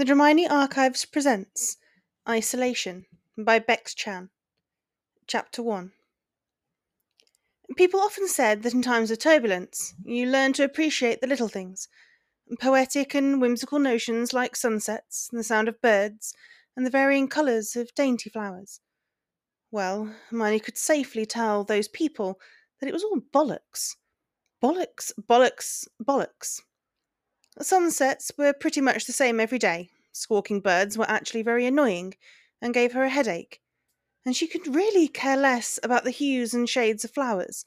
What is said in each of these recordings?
The Hermione Archives presents Isolation by Bex Chan. Chapter 1 People often said that in times of turbulence, you learn to appreciate the little things. Poetic and whimsical notions like sunsets, and the sound of birds, and the varying colours of dainty flowers. Well, Hermione could safely tell those people that it was all bollocks. Bollocks, bollocks, bollocks. Sunsets were pretty much the same every day. Squawking birds were actually very annoying and gave her a headache. And she could really care less about the hues and shades of flowers.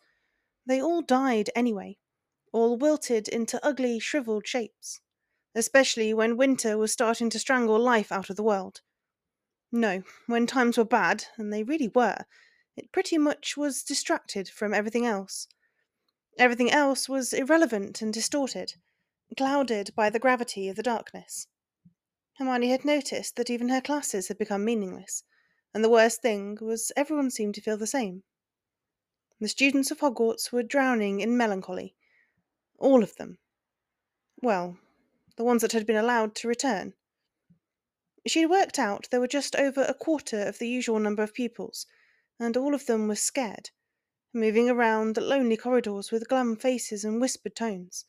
They all died anyway, all wilted into ugly, shriveled shapes, especially when winter was starting to strangle life out of the world. No, when times were bad, and they really were, it pretty much was distracted from everything else. Everything else was irrelevant and distorted clouded by the gravity of the darkness. Hermione had noticed that even her classes had become meaningless, and the worst thing was everyone seemed to feel the same. The students of Hogwarts were drowning in melancholy. All of them. Well, the ones that had been allowed to return. She had worked out there were just over a quarter of the usual number of pupils, and all of them were scared, moving around the lonely corridors with glum faces and whispered tones.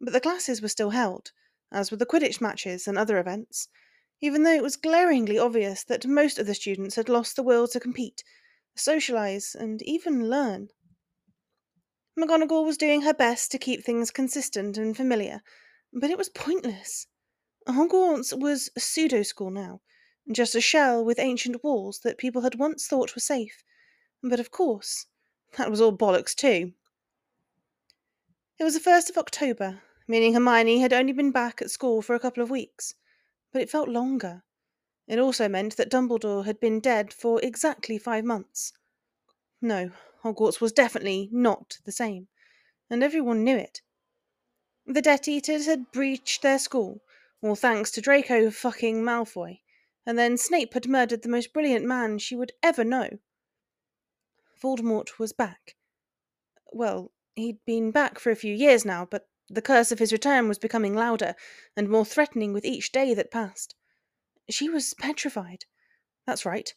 But the classes were still held, as were the Quidditch matches and other events, even though it was glaringly obvious that most of the students had lost the will to compete, socialise, and even learn. McGonagall was doing her best to keep things consistent and familiar, but it was pointless. Hogwarts was a pseudo school now, just a shell with ancient walls that people had once thought were safe. But of course, that was all bollocks too. It was the 1st of October, meaning Hermione had only been back at school for a couple of weeks, but it felt longer. It also meant that Dumbledore had been dead for exactly five months. No, Hogwarts was definitely not the same, and everyone knew it. The Death Eaters had breached their school, all thanks to Draco fucking Malfoy, and then Snape had murdered the most brilliant man she would ever know. Voldemort was back. Well, He'd been back for a few years now, but the curse of his return was becoming louder and more threatening with each day that passed. She was petrified. That's right.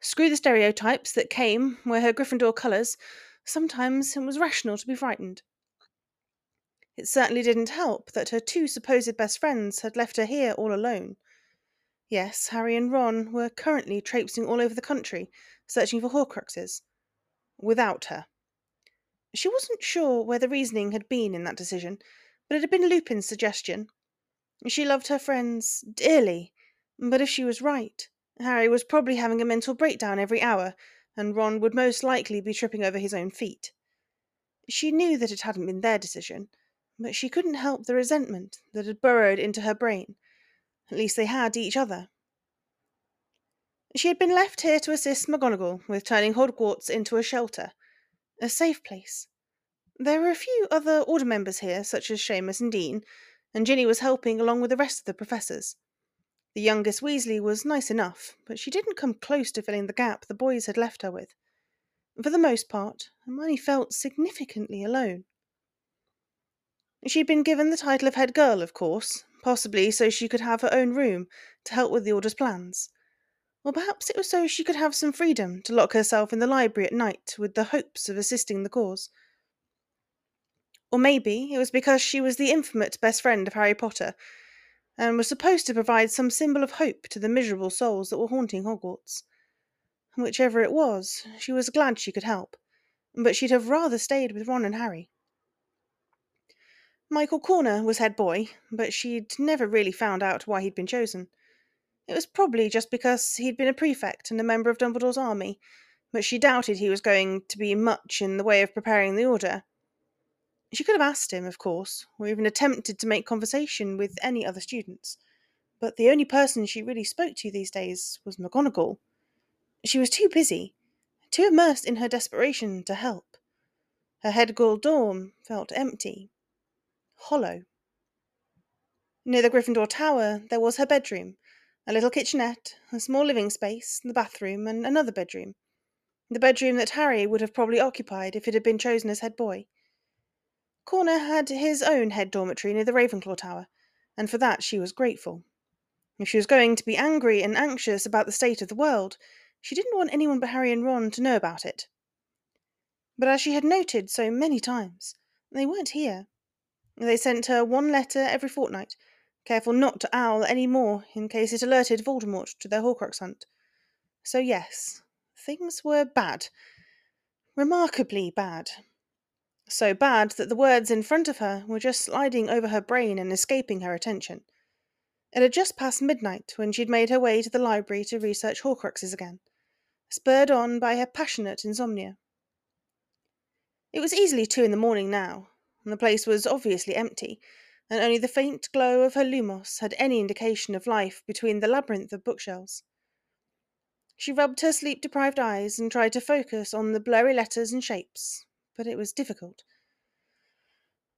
Screw the stereotypes that came where her Gryffindor colours. Sometimes it was rational to be frightened. It certainly didn't help that her two supposed best friends had left her here all alone. Yes, Harry and Ron were currently traipsing all over the country, searching for Horcruxes. Without her. She wasn't sure where the reasoning had been in that decision, but it had been Lupin's suggestion. She loved her friends dearly, but if she was right, Harry was probably having a mental breakdown every hour, and Ron would most likely be tripping over his own feet. She knew that it hadn't been their decision, but she couldn't help the resentment that had burrowed into her brain. At least they had each other. She had been left here to assist McGonagall with turning Hogwarts into a shelter, a safe place. There were a few other order members here, such as Seamus and Dean, and Ginny was helping along with the rest of the professors. The youngest Weasley was nice enough, but she didn't come close to filling the gap the boys had left her with. For the most part, Hermione felt significantly alone. She had been given the title of head girl, of course, possibly so she could have her own room to help with the Order's plans. Or perhaps it was so she could have some freedom to lock herself in the library at night with the hopes of assisting the cause. Or maybe it was because she was the infamous best friend of Harry Potter and was supposed to provide some symbol of hope to the miserable souls that were haunting Hogwarts. Whichever it was, she was glad she could help, but she'd have rather stayed with Ron and Harry. Michael Corner was head boy, but she'd never really found out why he'd been chosen. It was probably just because he'd been a prefect and a member of Dumbledore's army, but she doubted he was going to be much in the way of preparing the Order. She could have asked him, of course, or even attempted to make conversation with any other students, but the only person she really spoke to these days was McGonagall. She was too busy, too immersed in her desperation to help. Her head girl dorm felt empty, hollow. Near the Gryffindor Tower there was her bedroom, a little kitchenette, a small living space, the bathroom, and another bedroom. The bedroom that Harry would have probably occupied if it had been chosen as head boy. Corner had his own head dormitory near the Ravenclaw Tower, and for that she was grateful. If she was going to be angry and anxious about the state of the world, she didn't want anyone but Harry and Ron to know about it. But as she had noted so many times, they weren't here. They sent her one letter every fortnight, careful not to owl any more in case it alerted Voldemort to their Horcrux hunt. So, yes, things were bad. Remarkably bad. So bad that the words in front of her were just sliding over her brain and escaping her attention. It had just passed midnight when she'd made her way to the library to research Horcruxes again, spurred on by her passionate insomnia. It was easily two in the morning now, and the place was obviously empty, and only the faint glow of her lumos had any indication of life between the labyrinth of bookshelves. She rubbed her sleep deprived eyes and tried to focus on the blurry letters and shapes, but it was difficult.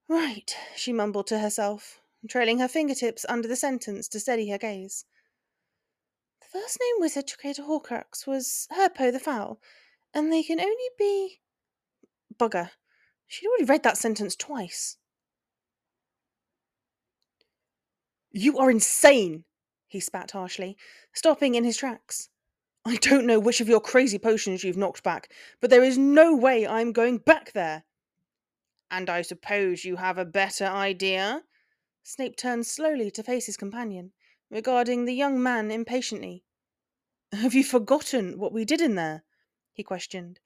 Right, she mumbled to herself, trailing her fingertips under the sentence to steady her gaze. The first named wizard to create a Horcrux was Herpo the Foul, and they can only be. Bugger. She'd already read that sentence twice. You are insane, he spat harshly, stopping in his tracks. I don't know which of your crazy potions you've knocked back, but there is no way I'm going back there. And I suppose you have a better idea? Snape turned slowly to face his companion, regarding the young man impatiently. Have you forgotten what we did in there? he questioned,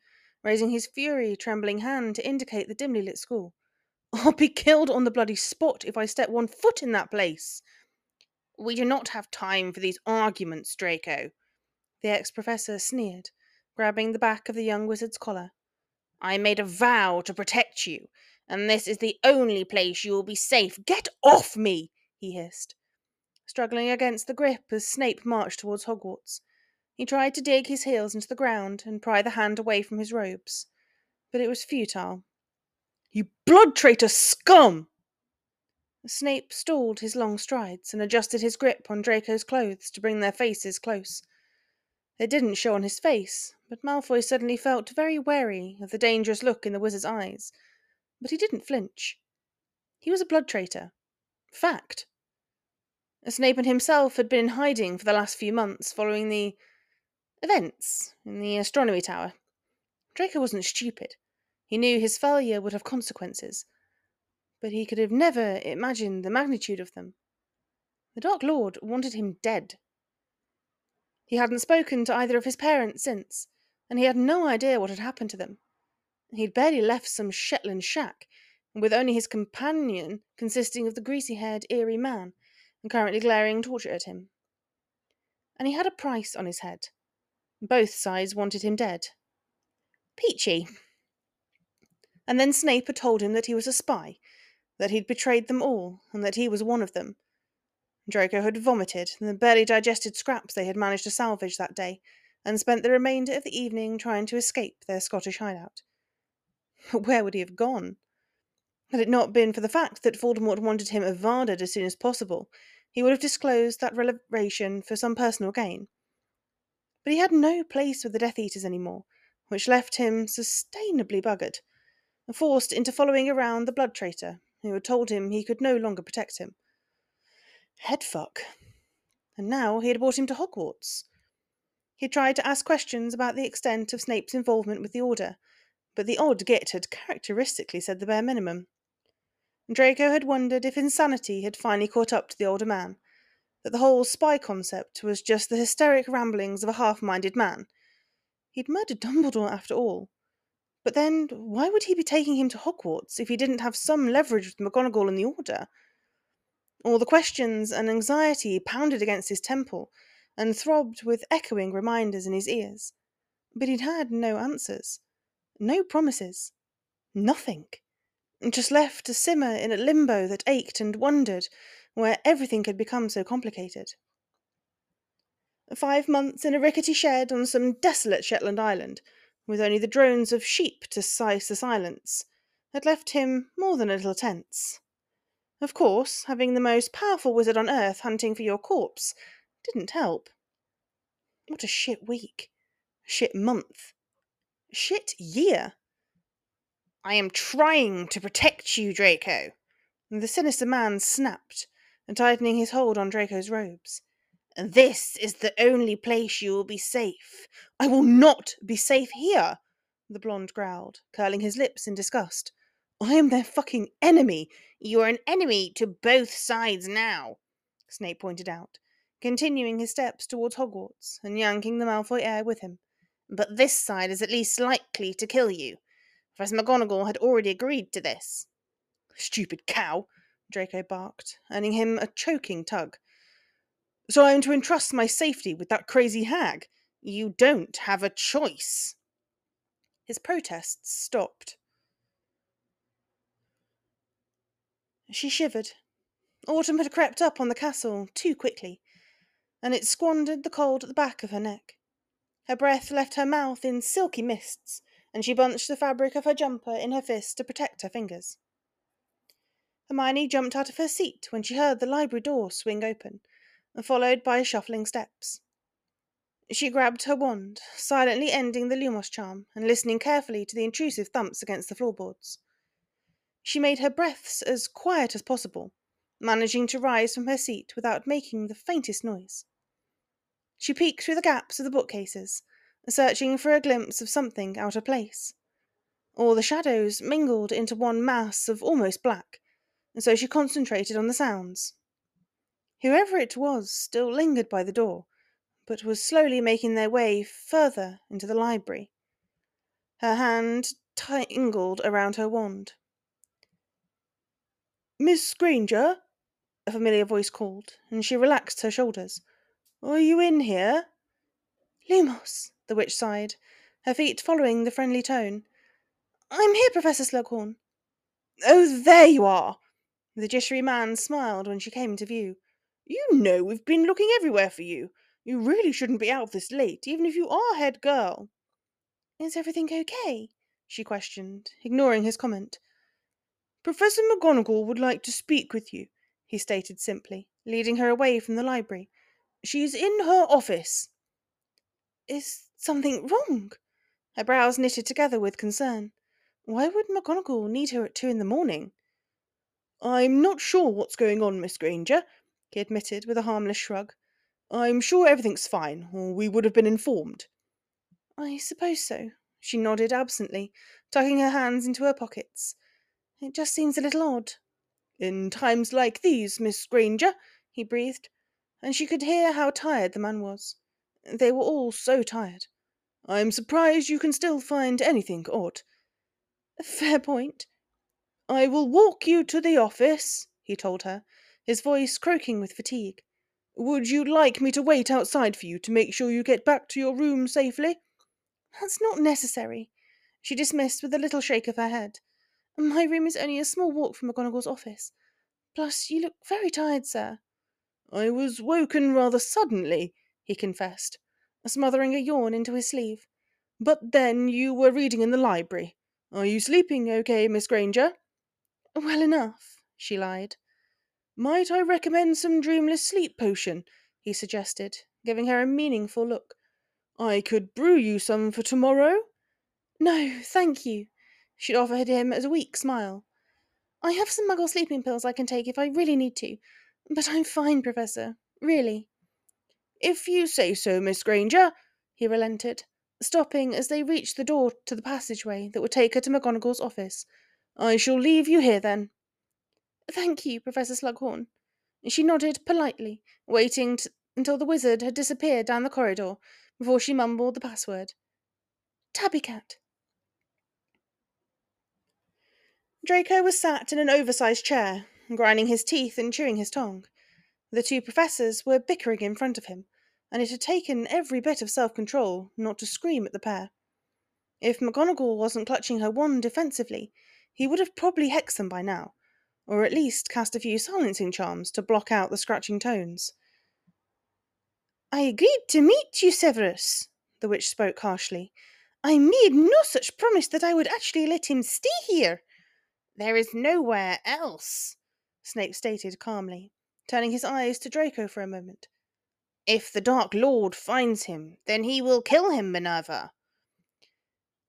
raising his fury trembling hand to indicate the dimly lit school. I'll be killed on the bloody spot if I step one foot in that place. We do not have time for these arguments, Draco, the ex professor sneered, grabbing the back of the young wizard's collar. I made a vow to protect you, and this is the only place you will be safe. Get off me! he hissed, struggling against the grip as Snape marched towards Hogwarts. He tried to dig his heels into the ground and pry the hand away from his robes, but it was futile. You blood traitor scum! Snape stalled his long strides and adjusted his grip on Draco's clothes to bring their faces close. It didn't show on his face, but Malfoy suddenly felt very wary of the dangerous look in the wizard's eyes. But he didn't flinch. He was a blood traitor. Fact. Snape and himself had been in hiding for the last few months following the events in the astronomy tower. Draco wasn't stupid. He knew his failure would have consequences, but he could have never imagined the magnitude of them. The Dark Lord wanted him dead. He hadn't spoken to either of his parents since, and he had no idea what had happened to them. He'd barely left some Shetland shack, with only his companion consisting of the greasy haired, eerie man, and currently glaring torture at him. And he had a price on his head. Both sides wanted him dead. Peachy. And then Snape had told him that he was a spy, that he'd betrayed them all, and that he was one of them, Draco had vomited the barely digested scraps they had managed to salvage that day, and spent the remainder of the evening trying to escape their Scottish hideout. But where would he have gone? Had it not been for the fact that Voldemort wanted him evaded as soon as possible, he would have disclosed that revelation for some personal gain. But he had no place with the Death Eaters any more, which left him sustainably buggered, and forced into following around the blood traitor, who had told him he could no longer protect him. Headfuck. And now he had brought him to Hogwarts. He tried to ask questions about the extent of Snape's involvement with the Order, but the odd git had characteristically said the bare minimum. Draco had wondered if insanity had finally caught up to the older man, that the whole spy concept was just the hysteric ramblings of a half minded man. He'd murdered Dumbledore after all. But then, why would he be taking him to Hogwarts if he didn't have some leverage with McGonagall and the Order? All the questions and anxiety pounded against his temple and throbbed with echoing reminders in his ears. But he'd had no answers, no promises, nothing. Just left to simmer in a limbo that ached and wondered, where everything had become so complicated. Five months in a rickety shed on some desolate Shetland island, with only the drones of sheep to size the silence, had left him more than a little tense. Of course, having the most powerful wizard on earth hunting for your corpse didn't help. What a shit week. Shit month. Shit year. I am trying to protect you, Draco. The sinister man snapped, tightening his hold on Draco's robes. This is the only place you will be safe. I will not be safe here, the blonde growled, curling his lips in disgust. I am their fucking enemy. You are an enemy to both sides now, Snape pointed out, continuing his steps towards Hogwarts and yanking the Malfoy heir with him. But this side is at least likely to kill you. Professor McGonagall had already agreed to this. Stupid cow, Draco barked, earning him a choking tug. So I am to entrust my safety with that crazy hag? You don't have a choice. His protests stopped. She shivered. Autumn had crept up on the castle too quickly, and it squandered the cold at the back of her neck. Her breath left her mouth in silky mists, and she bunched the fabric of her jumper in her fist to protect her fingers. Hermione jumped out of her seat when she heard the library door swing open, followed by shuffling steps. She grabbed her wand, silently ending the Lumos charm and listening carefully to the intrusive thumps against the floorboards. She made her breaths as quiet as possible, managing to rise from her seat without making the faintest noise. She peeked through the gaps of the bookcases, searching for a glimpse of something out of place. All the shadows mingled into one mass of almost black, and so she concentrated on the sounds. Whoever it was still lingered by the door, but was slowly making their way further into the library. Her hand tingled around her wand. Miss Granger? a familiar voice called, and she relaxed her shoulders. Are you in here? Lumos, the witch sighed, her feet following the friendly tone. I'm here, Professor Slughorn. Oh, there you are! The jishery man smiled when she came into view. You know we've been looking everywhere for you. You really shouldn't be out this late, even if you are head girl. Is everything okay? she questioned, ignoring his comment. Professor McGonagall would like to speak with you, he stated simply, leading her away from the library. She's in her office. Is something wrong? Her brows knitted together with concern. Why would McGonagall need her at two in the morning? I'm not sure what's going on, Miss Granger, he admitted with a harmless shrug. I'm sure everything's fine, or we would have been informed. I suppose so. She nodded absently, tucking her hands into her pockets. It just seems a little odd. In times like these, Miss Granger, he breathed, and she could hear how tired the man was. They were all so tired. I'm surprised you can still find anything odd. Fair point. I will walk you to the office, he told her, his voice croaking with fatigue. Would you like me to wait outside for you to make sure you get back to your room safely? That's not necessary, she dismissed with a little shake of her head. My room is only a small walk from McGonagall's office. Plus, you look very tired, sir. I was woken rather suddenly, he confessed, smothering a yawn into his sleeve. But then you were reading in the library. Are you sleeping okay, Miss Granger? Well enough, she lied. Might I recommend some dreamless sleep potion? he suggested, giving her a meaningful look. I could brew you some for tomorrow. No, thank you, she offered him a weak smile. I have some muggle sleeping pills I can take if I really need to, but I'm fine, Professor. Really. If you say so, Miss Granger, he relented, stopping as they reached the door to the passageway that would take her to McGonagall's office. I shall leave you here then. Thank you, Professor Slughorn. She nodded politely, waiting t- until the wizard had disappeared down the corridor before she mumbled the password. Tabby Cat. Draco was sat in an oversized chair, grinding his teeth and chewing his tongue. The two professors were bickering in front of him, and it had taken every bit of self control not to scream at the pair. If McGonagall wasn't clutching her wand defensively, he would have probably hexed them by now, or at least cast a few silencing charms to block out the scratching tones. I agreed to meet you, Severus, the witch spoke harshly. I made no such promise that I would actually let him stay here. There is nowhere else, Snape stated calmly turning his eyes to Draco for a moment. If the Dark Lord finds him, then he will kill him, Minerva.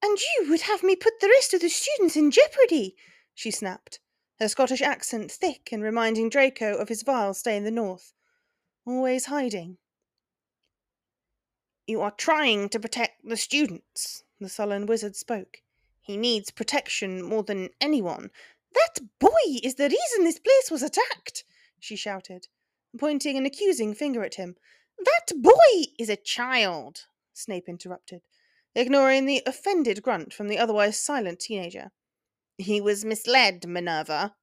And you would have me put the rest of the students in jeopardy, she snapped, her Scottish accent thick and reminding Draco of his vile stay in the north. Always hiding, You are trying to protect the students, the sullen wizard spoke. He needs protection more than anyone. That boy is the reason this place was attacked, she shouted, pointing an accusing finger at him. That boy is a child, Snape interrupted, ignoring the offended grunt from the otherwise silent teenager. He was misled, Minerva.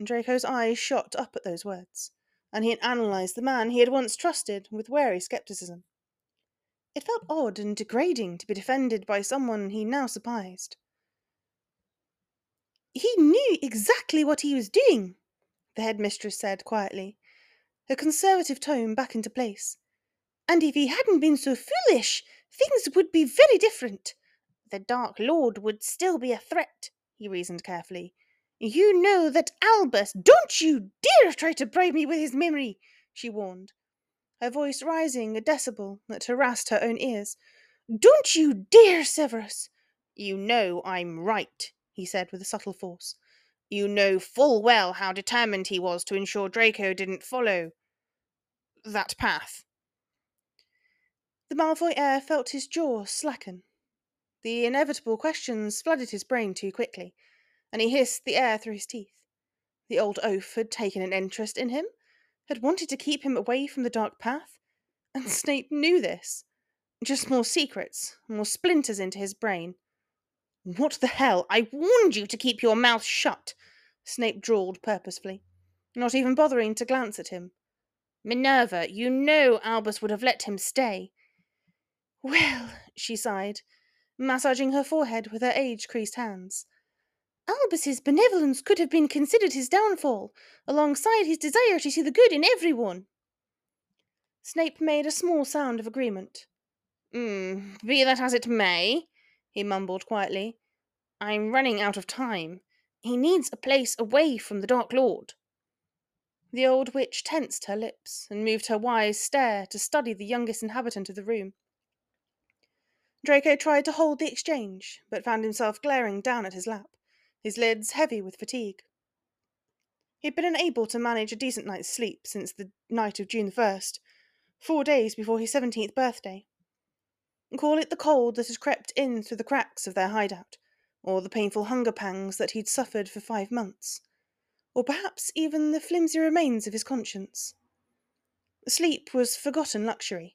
Draco's eyes shot up at those words, and he had analysed the man he had once trusted with wary scepticism. It felt odd and degrading to be defended by someone he now surprised. He knew exactly what he was doing, the headmistress said quietly, her conservative tone back into place. And if he hadn't been so foolish, things would be very different. The Dark Lord would still be a threat, he reasoned carefully. You know that Albus. Don't you dare try to bribe me with his memory, she warned, her voice rising a decibel that harassed her own ears. Don't you dare, Severus! You know I'm right, he said with a subtle force. You know full well how determined he was to ensure Draco didn't follow that path. The Malfoy heir felt his jaw slacken. The inevitable questions flooded his brain too quickly, and he hissed the air through his teeth. The old oaf had taken an interest in him, had wanted to keep him away from the dark path, and Snape knew this. Just more secrets, more splinters into his brain. What the hell? I warned you to keep your mouth shut, Snape drawled purposefully, not even bothering to glance at him. Minerva, you know Albus would have let him stay. Well, she sighed, massaging her forehead with her age creased hands. Albus's benevolence could have been considered his downfall, alongside his desire to see the good in everyone. Snape made a small sound of agreement. Hmm, be that as it may, he mumbled quietly, I'm running out of time. He needs a place away from the Dark Lord. The old witch tensed her lips and moved her wise stare to study the youngest inhabitant of the room. Draco tried to hold the exchange, but found himself glaring down at his lap his lids heavy with fatigue. He had been unable to manage a decent night's sleep since the night of June the 1st, four days before his 17th birthday. Call it the cold that had crept in through the cracks of their hideout, or the painful hunger pangs that he'd suffered for five months, or perhaps even the flimsy remains of his conscience. Sleep was forgotten luxury,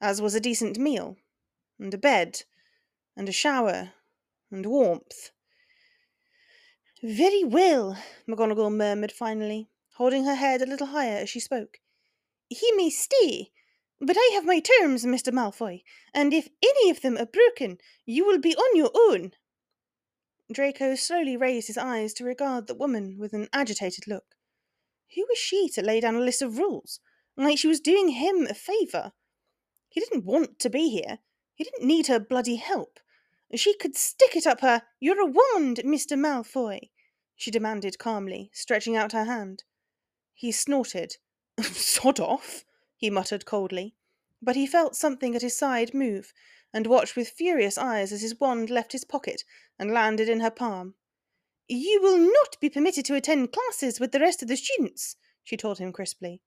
as was a decent meal, and a bed, and a shower, and warmth, very well, McGonagall murmured finally, holding her head a little higher as she spoke. He may stay, but I have my terms, Mr. Malfoy, and if any of them are broken, you will be on your own. Draco slowly raised his eyes to regard the woman with an agitated look. Who was she to lay down a list of rules, like she was doing him a favour? He didn't want to be here. He didn't need her bloody help. She could stick it up her, You're a wand, Mr. Malfoy she demanded calmly, stretching out her hand. He snorted. Sod off, he muttered coldly, but he felt something at his side move, and watched with furious eyes as his wand left his pocket and landed in her palm. You will not be permitted to attend classes with the rest of the students, she told him crisply.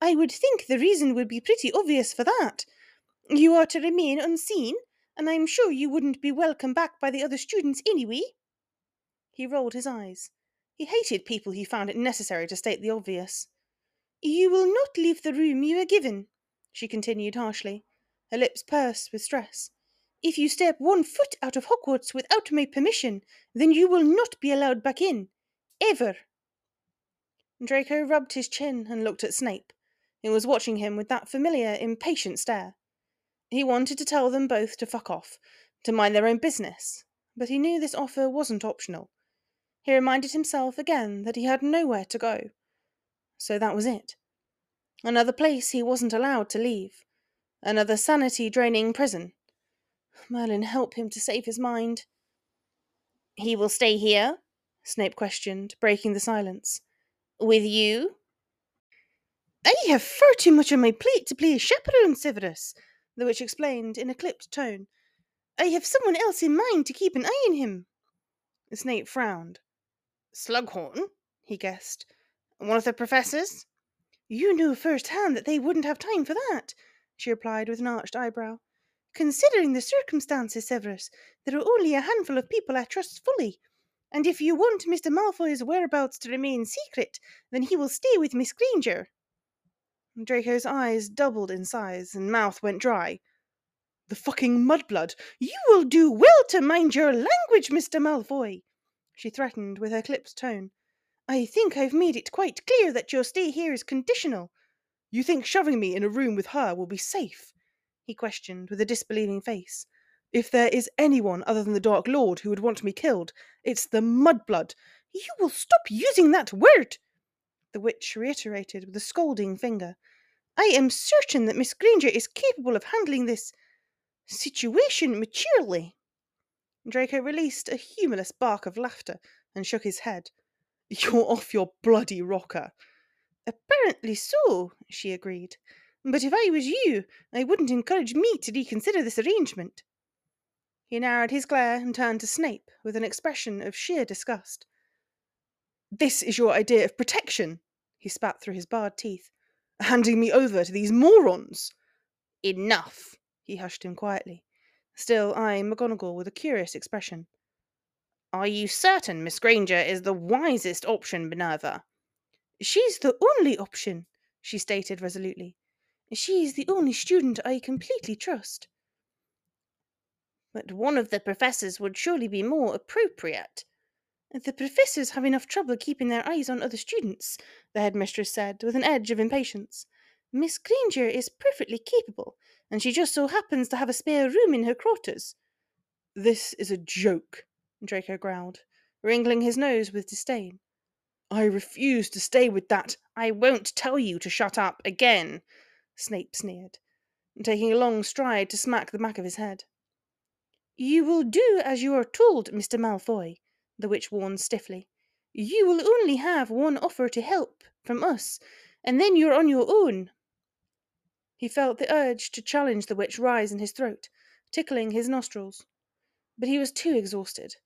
I would think the reason would be pretty obvious for that. You are to remain unseen, and I'm sure you wouldn't be welcome back by the other students anyway. He rolled his eyes. He hated people who found it necessary to state the obvious. You will not leave the room you are given, she continued harshly, her lips pursed with stress. If you step one foot out of Hogwarts without my permission, then you will not be allowed back in. Ever. Draco rubbed his chin and looked at Snape, who was watching him with that familiar, impatient stare. He wanted to tell them both to fuck off, to mind their own business, but he knew this offer wasn't optional. He reminded himself again that he had nowhere to go. So that was it. Another place he wasn't allowed to leave. Another sanity draining prison. Merlin help him to save his mind. He will stay here? Snape questioned, breaking the silence. With you? I have far too much on my plate to play a chaperone, Severus, the witch explained in a clipped tone. I have someone else in mind to keep an eye on him. Snape frowned. Slughorn? he guessed. One of the professors? You knew firsthand that they wouldn't have time for that, she replied with an arched eyebrow. Considering the circumstances, Severus, there are only a handful of people I trust fully. And if you want Mr. Malfoy's whereabouts to remain secret, then he will stay with Miss Granger. Draco's eyes doubled in size and mouth went dry. The fucking mudblood! You will do well to mind your language, Mr. Malfoy, she threatened with her clipped tone. I think I've made it quite clear that your stay here is conditional. You think shoving me in a room with her will be safe? he questioned with a disbelieving face. If there is anyone other than the Dark Lord who would want me killed, it's the mudblood. You will stop using that word, the witch reiterated with a scolding finger. I am certain that Miss Granger is capable of handling this situation maturely. Draco released a humorless bark of laughter and shook his head. You're off your bloody rocker. Apparently so, she agreed. But if I was you, I wouldn't encourage me to reconsider this arrangement. He narrowed his glare and turned to Snape with an expression of sheer disgust. This is your idea of protection, he spat through his barred teeth. Handing me over to these morons. Enough, he hushed him quietly, still eyeing McGonagall with a curious expression. Are you certain Miss Granger is the wisest option, Minerva? She's the only option, she stated resolutely. She's the only student I completely trust. But one of the professors would surely be more appropriate. The professors have enough trouble keeping their eyes on other students, the headmistress said, with an edge of impatience. Miss Granger is perfectly capable, and she just so happens to have a spare room in her quarters. This is a joke, Draco growled, wrinkling his nose with disdain. I refuse to stay with that. I won't tell you to shut up again, Snape sneered, taking a long stride to smack the back of his head. You will do as you are told, Mr. Malfoy, the witch warned stiffly. You will only have one offer to help from us, and then you're on your own. He felt the urge to challenge the witch rise in his throat, tickling his nostrils. But he was too exhausted.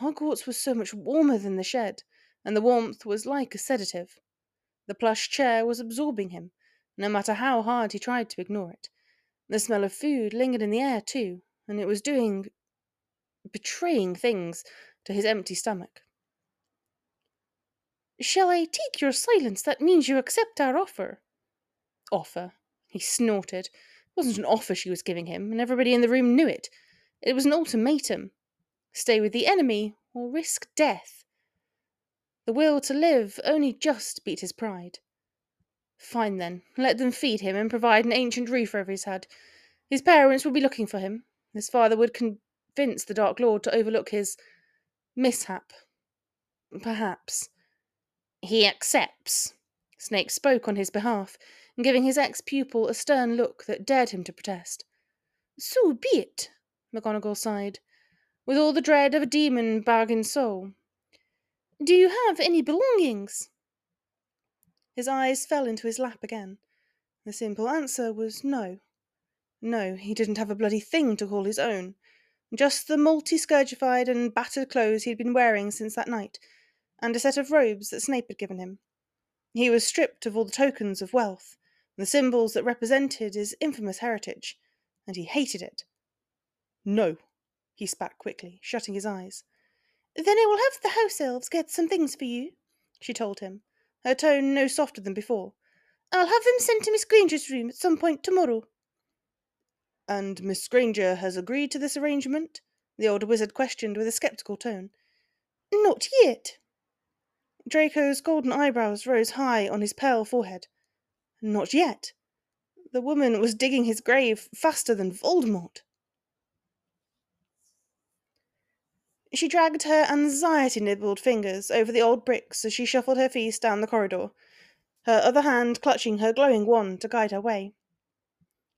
Hogwarts was so much warmer than the shed, and the warmth was like a sedative. The plush chair was absorbing him, no matter how hard he tried to ignore it. The smell of food lingered in the air, too, and it was doing. Betraying things to his empty stomach. Shall I take your silence? That means you accept our offer. Offer? He snorted. It wasn't an offer she was giving him, and everybody in the room knew it. It was an ultimatum stay with the enemy or risk death. The will to live only just beat his pride. Fine then, let them feed him and provide an ancient roof over his head. His parents would be looking for him. His father would convince the Dark Lord to overlook his mishap. Perhaps. He accepts. Snape spoke on his behalf, giving his ex pupil a stern look that dared him to protest. So be it, McGonagall sighed, with all the dread of a demon bargain soul. Do you have any belongings? His eyes fell into his lap again. The simple answer was no. No, he didn't have a bloody thing to call his own. Just the multi scourgified and battered clothes he had been wearing since that night, and a set of robes that Snape had given him. He was stripped of all the tokens of wealth, the symbols that represented his infamous heritage, and he hated it. No, he spat quickly, shutting his eyes. Then I will have the house elves get some things for you, she told him, her tone no softer than before. I'll have them sent to Miss Granger's room at some point tomorrow. And Miss Granger has agreed to this arrangement? the older wizard questioned with a sceptical tone. Not yet. Draco's golden eyebrows rose high on his pale forehead. Not yet. The woman was digging his grave faster than Voldemort. She dragged her anxiety nibbled fingers over the old bricks as she shuffled her feet down the corridor, her other hand clutching her glowing wand to guide her way.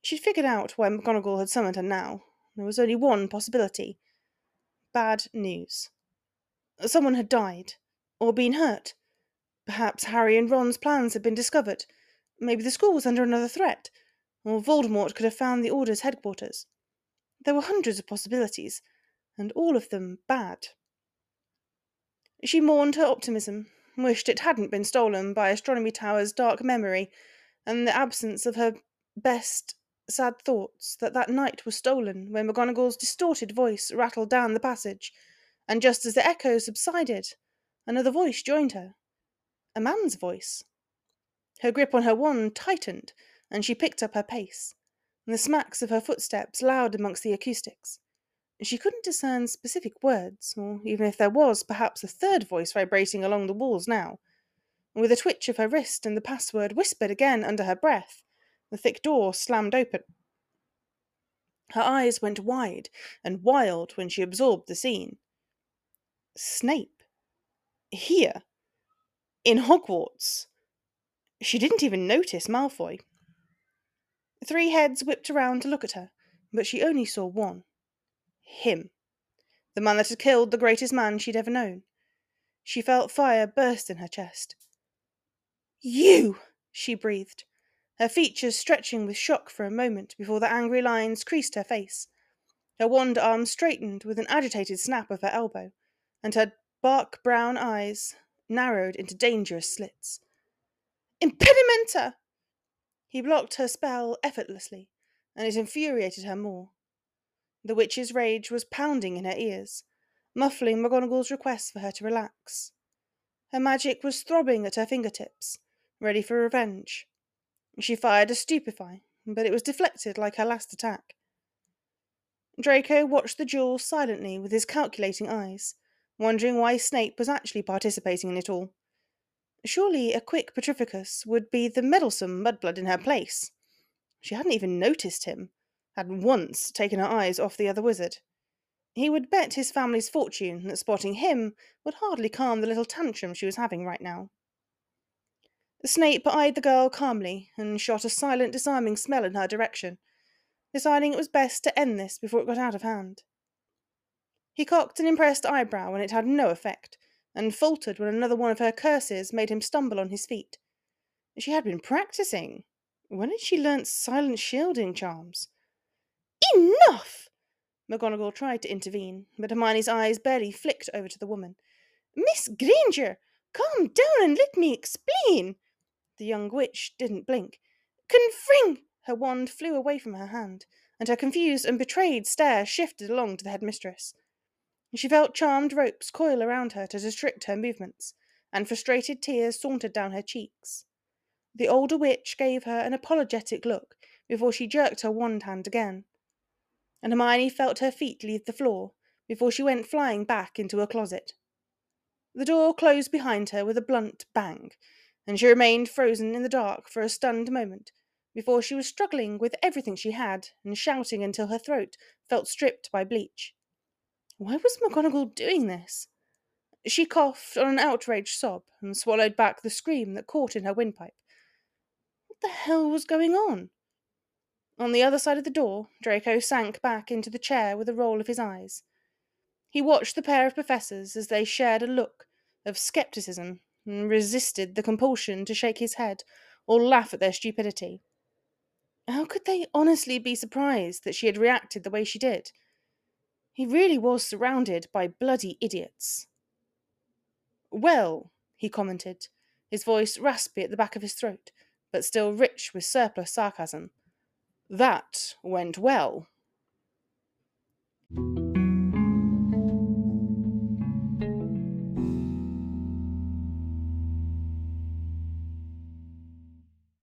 She'd figured out why McGonagall had summoned her now. There was only one possibility bad news. Someone had died, or been hurt. Perhaps Harry and Ron's plans had been discovered. Maybe the school was under another threat, or Voldemort could have found the Order's headquarters. There were hundreds of possibilities, and all of them bad. She mourned her optimism, wished it hadn't been stolen by Astronomy Tower's dark memory, and the absence of her best sad thoughts that that night was stolen when McGonagall's distorted voice rattled down the passage, and just as the echo subsided, another voice joined her. A man's voice. Her grip on her wand tightened, and she picked up her pace, and the smacks of her footsteps loud amongst the acoustics. She couldn't discern specific words, or even if there was perhaps a third voice vibrating along the walls now. And with a twitch of her wrist and the password whispered again under her breath, the thick door slammed open. Her eyes went wide and wild when she absorbed the scene. Snape. Here. In Hogwarts. She didn't even notice Malfoy. Three heads whipped around to look at her, but she only saw one. Him. The man that had killed the greatest man she'd ever known. She felt fire burst in her chest. You! she breathed, her features stretching with shock for a moment before the angry lines creased her face. Her wand arm straightened with an agitated snap of her elbow, and her bark brown eyes narrowed into dangerous slits. Impedimenta! He blocked her spell effortlessly, and it infuriated her more. The witch's rage was pounding in her ears, muffling McGonagall's request for her to relax. Her magic was throbbing at her fingertips, ready for revenge. She fired a stupefy, but it was deflected like her last attack. Draco watched the duel silently with his calculating eyes, wondering why Snape was actually participating in it all. Surely a quick Petrificus would be the meddlesome mudblood in her place. She hadn't even noticed him, had once taken her eyes off the other wizard. He would bet his family's fortune that spotting him would hardly calm the little tantrum she was having right now. Snape eyed the girl calmly and shot a silent, disarming smell in her direction, deciding it was best to end this before it got out of hand. He cocked an impressed eyebrow and it had no effect, and faltered when another one of her curses made him stumble on his feet. She had been practicing. When had she learnt silent shielding charms? Enough! McGonagall tried to intervene, but Hermione's eyes barely flicked over to the woman. Miss Granger, calm down and let me explain. The young witch didn't blink. Confring! Her wand flew away from her hand, and her confused and betrayed stare shifted along to the headmistress. She felt charmed ropes coil around her to restrict her movements, and frustrated tears sauntered down her cheeks. The older witch gave her an apologetic look before she jerked her wand hand again, and Hermione felt her feet leave the floor before she went flying back into a closet. The door closed behind her with a blunt bang, and she remained frozen in the dark for a stunned moment before she was struggling with everything she had and shouting until her throat felt stripped by bleach. Why was McGonagall doing this? She coughed on an outraged sob and swallowed back the scream that caught in her windpipe. What the hell was going on? On the other side of the door, Draco sank back into the chair with a roll of his eyes. He watched the pair of professors as they shared a look of scepticism and resisted the compulsion to shake his head or laugh at their stupidity. How could they honestly be surprised that she had reacted the way she did? He really was surrounded by bloody idiots. Well, he commented, his voice raspy at the back of his throat, but still rich with surplus sarcasm. That went well.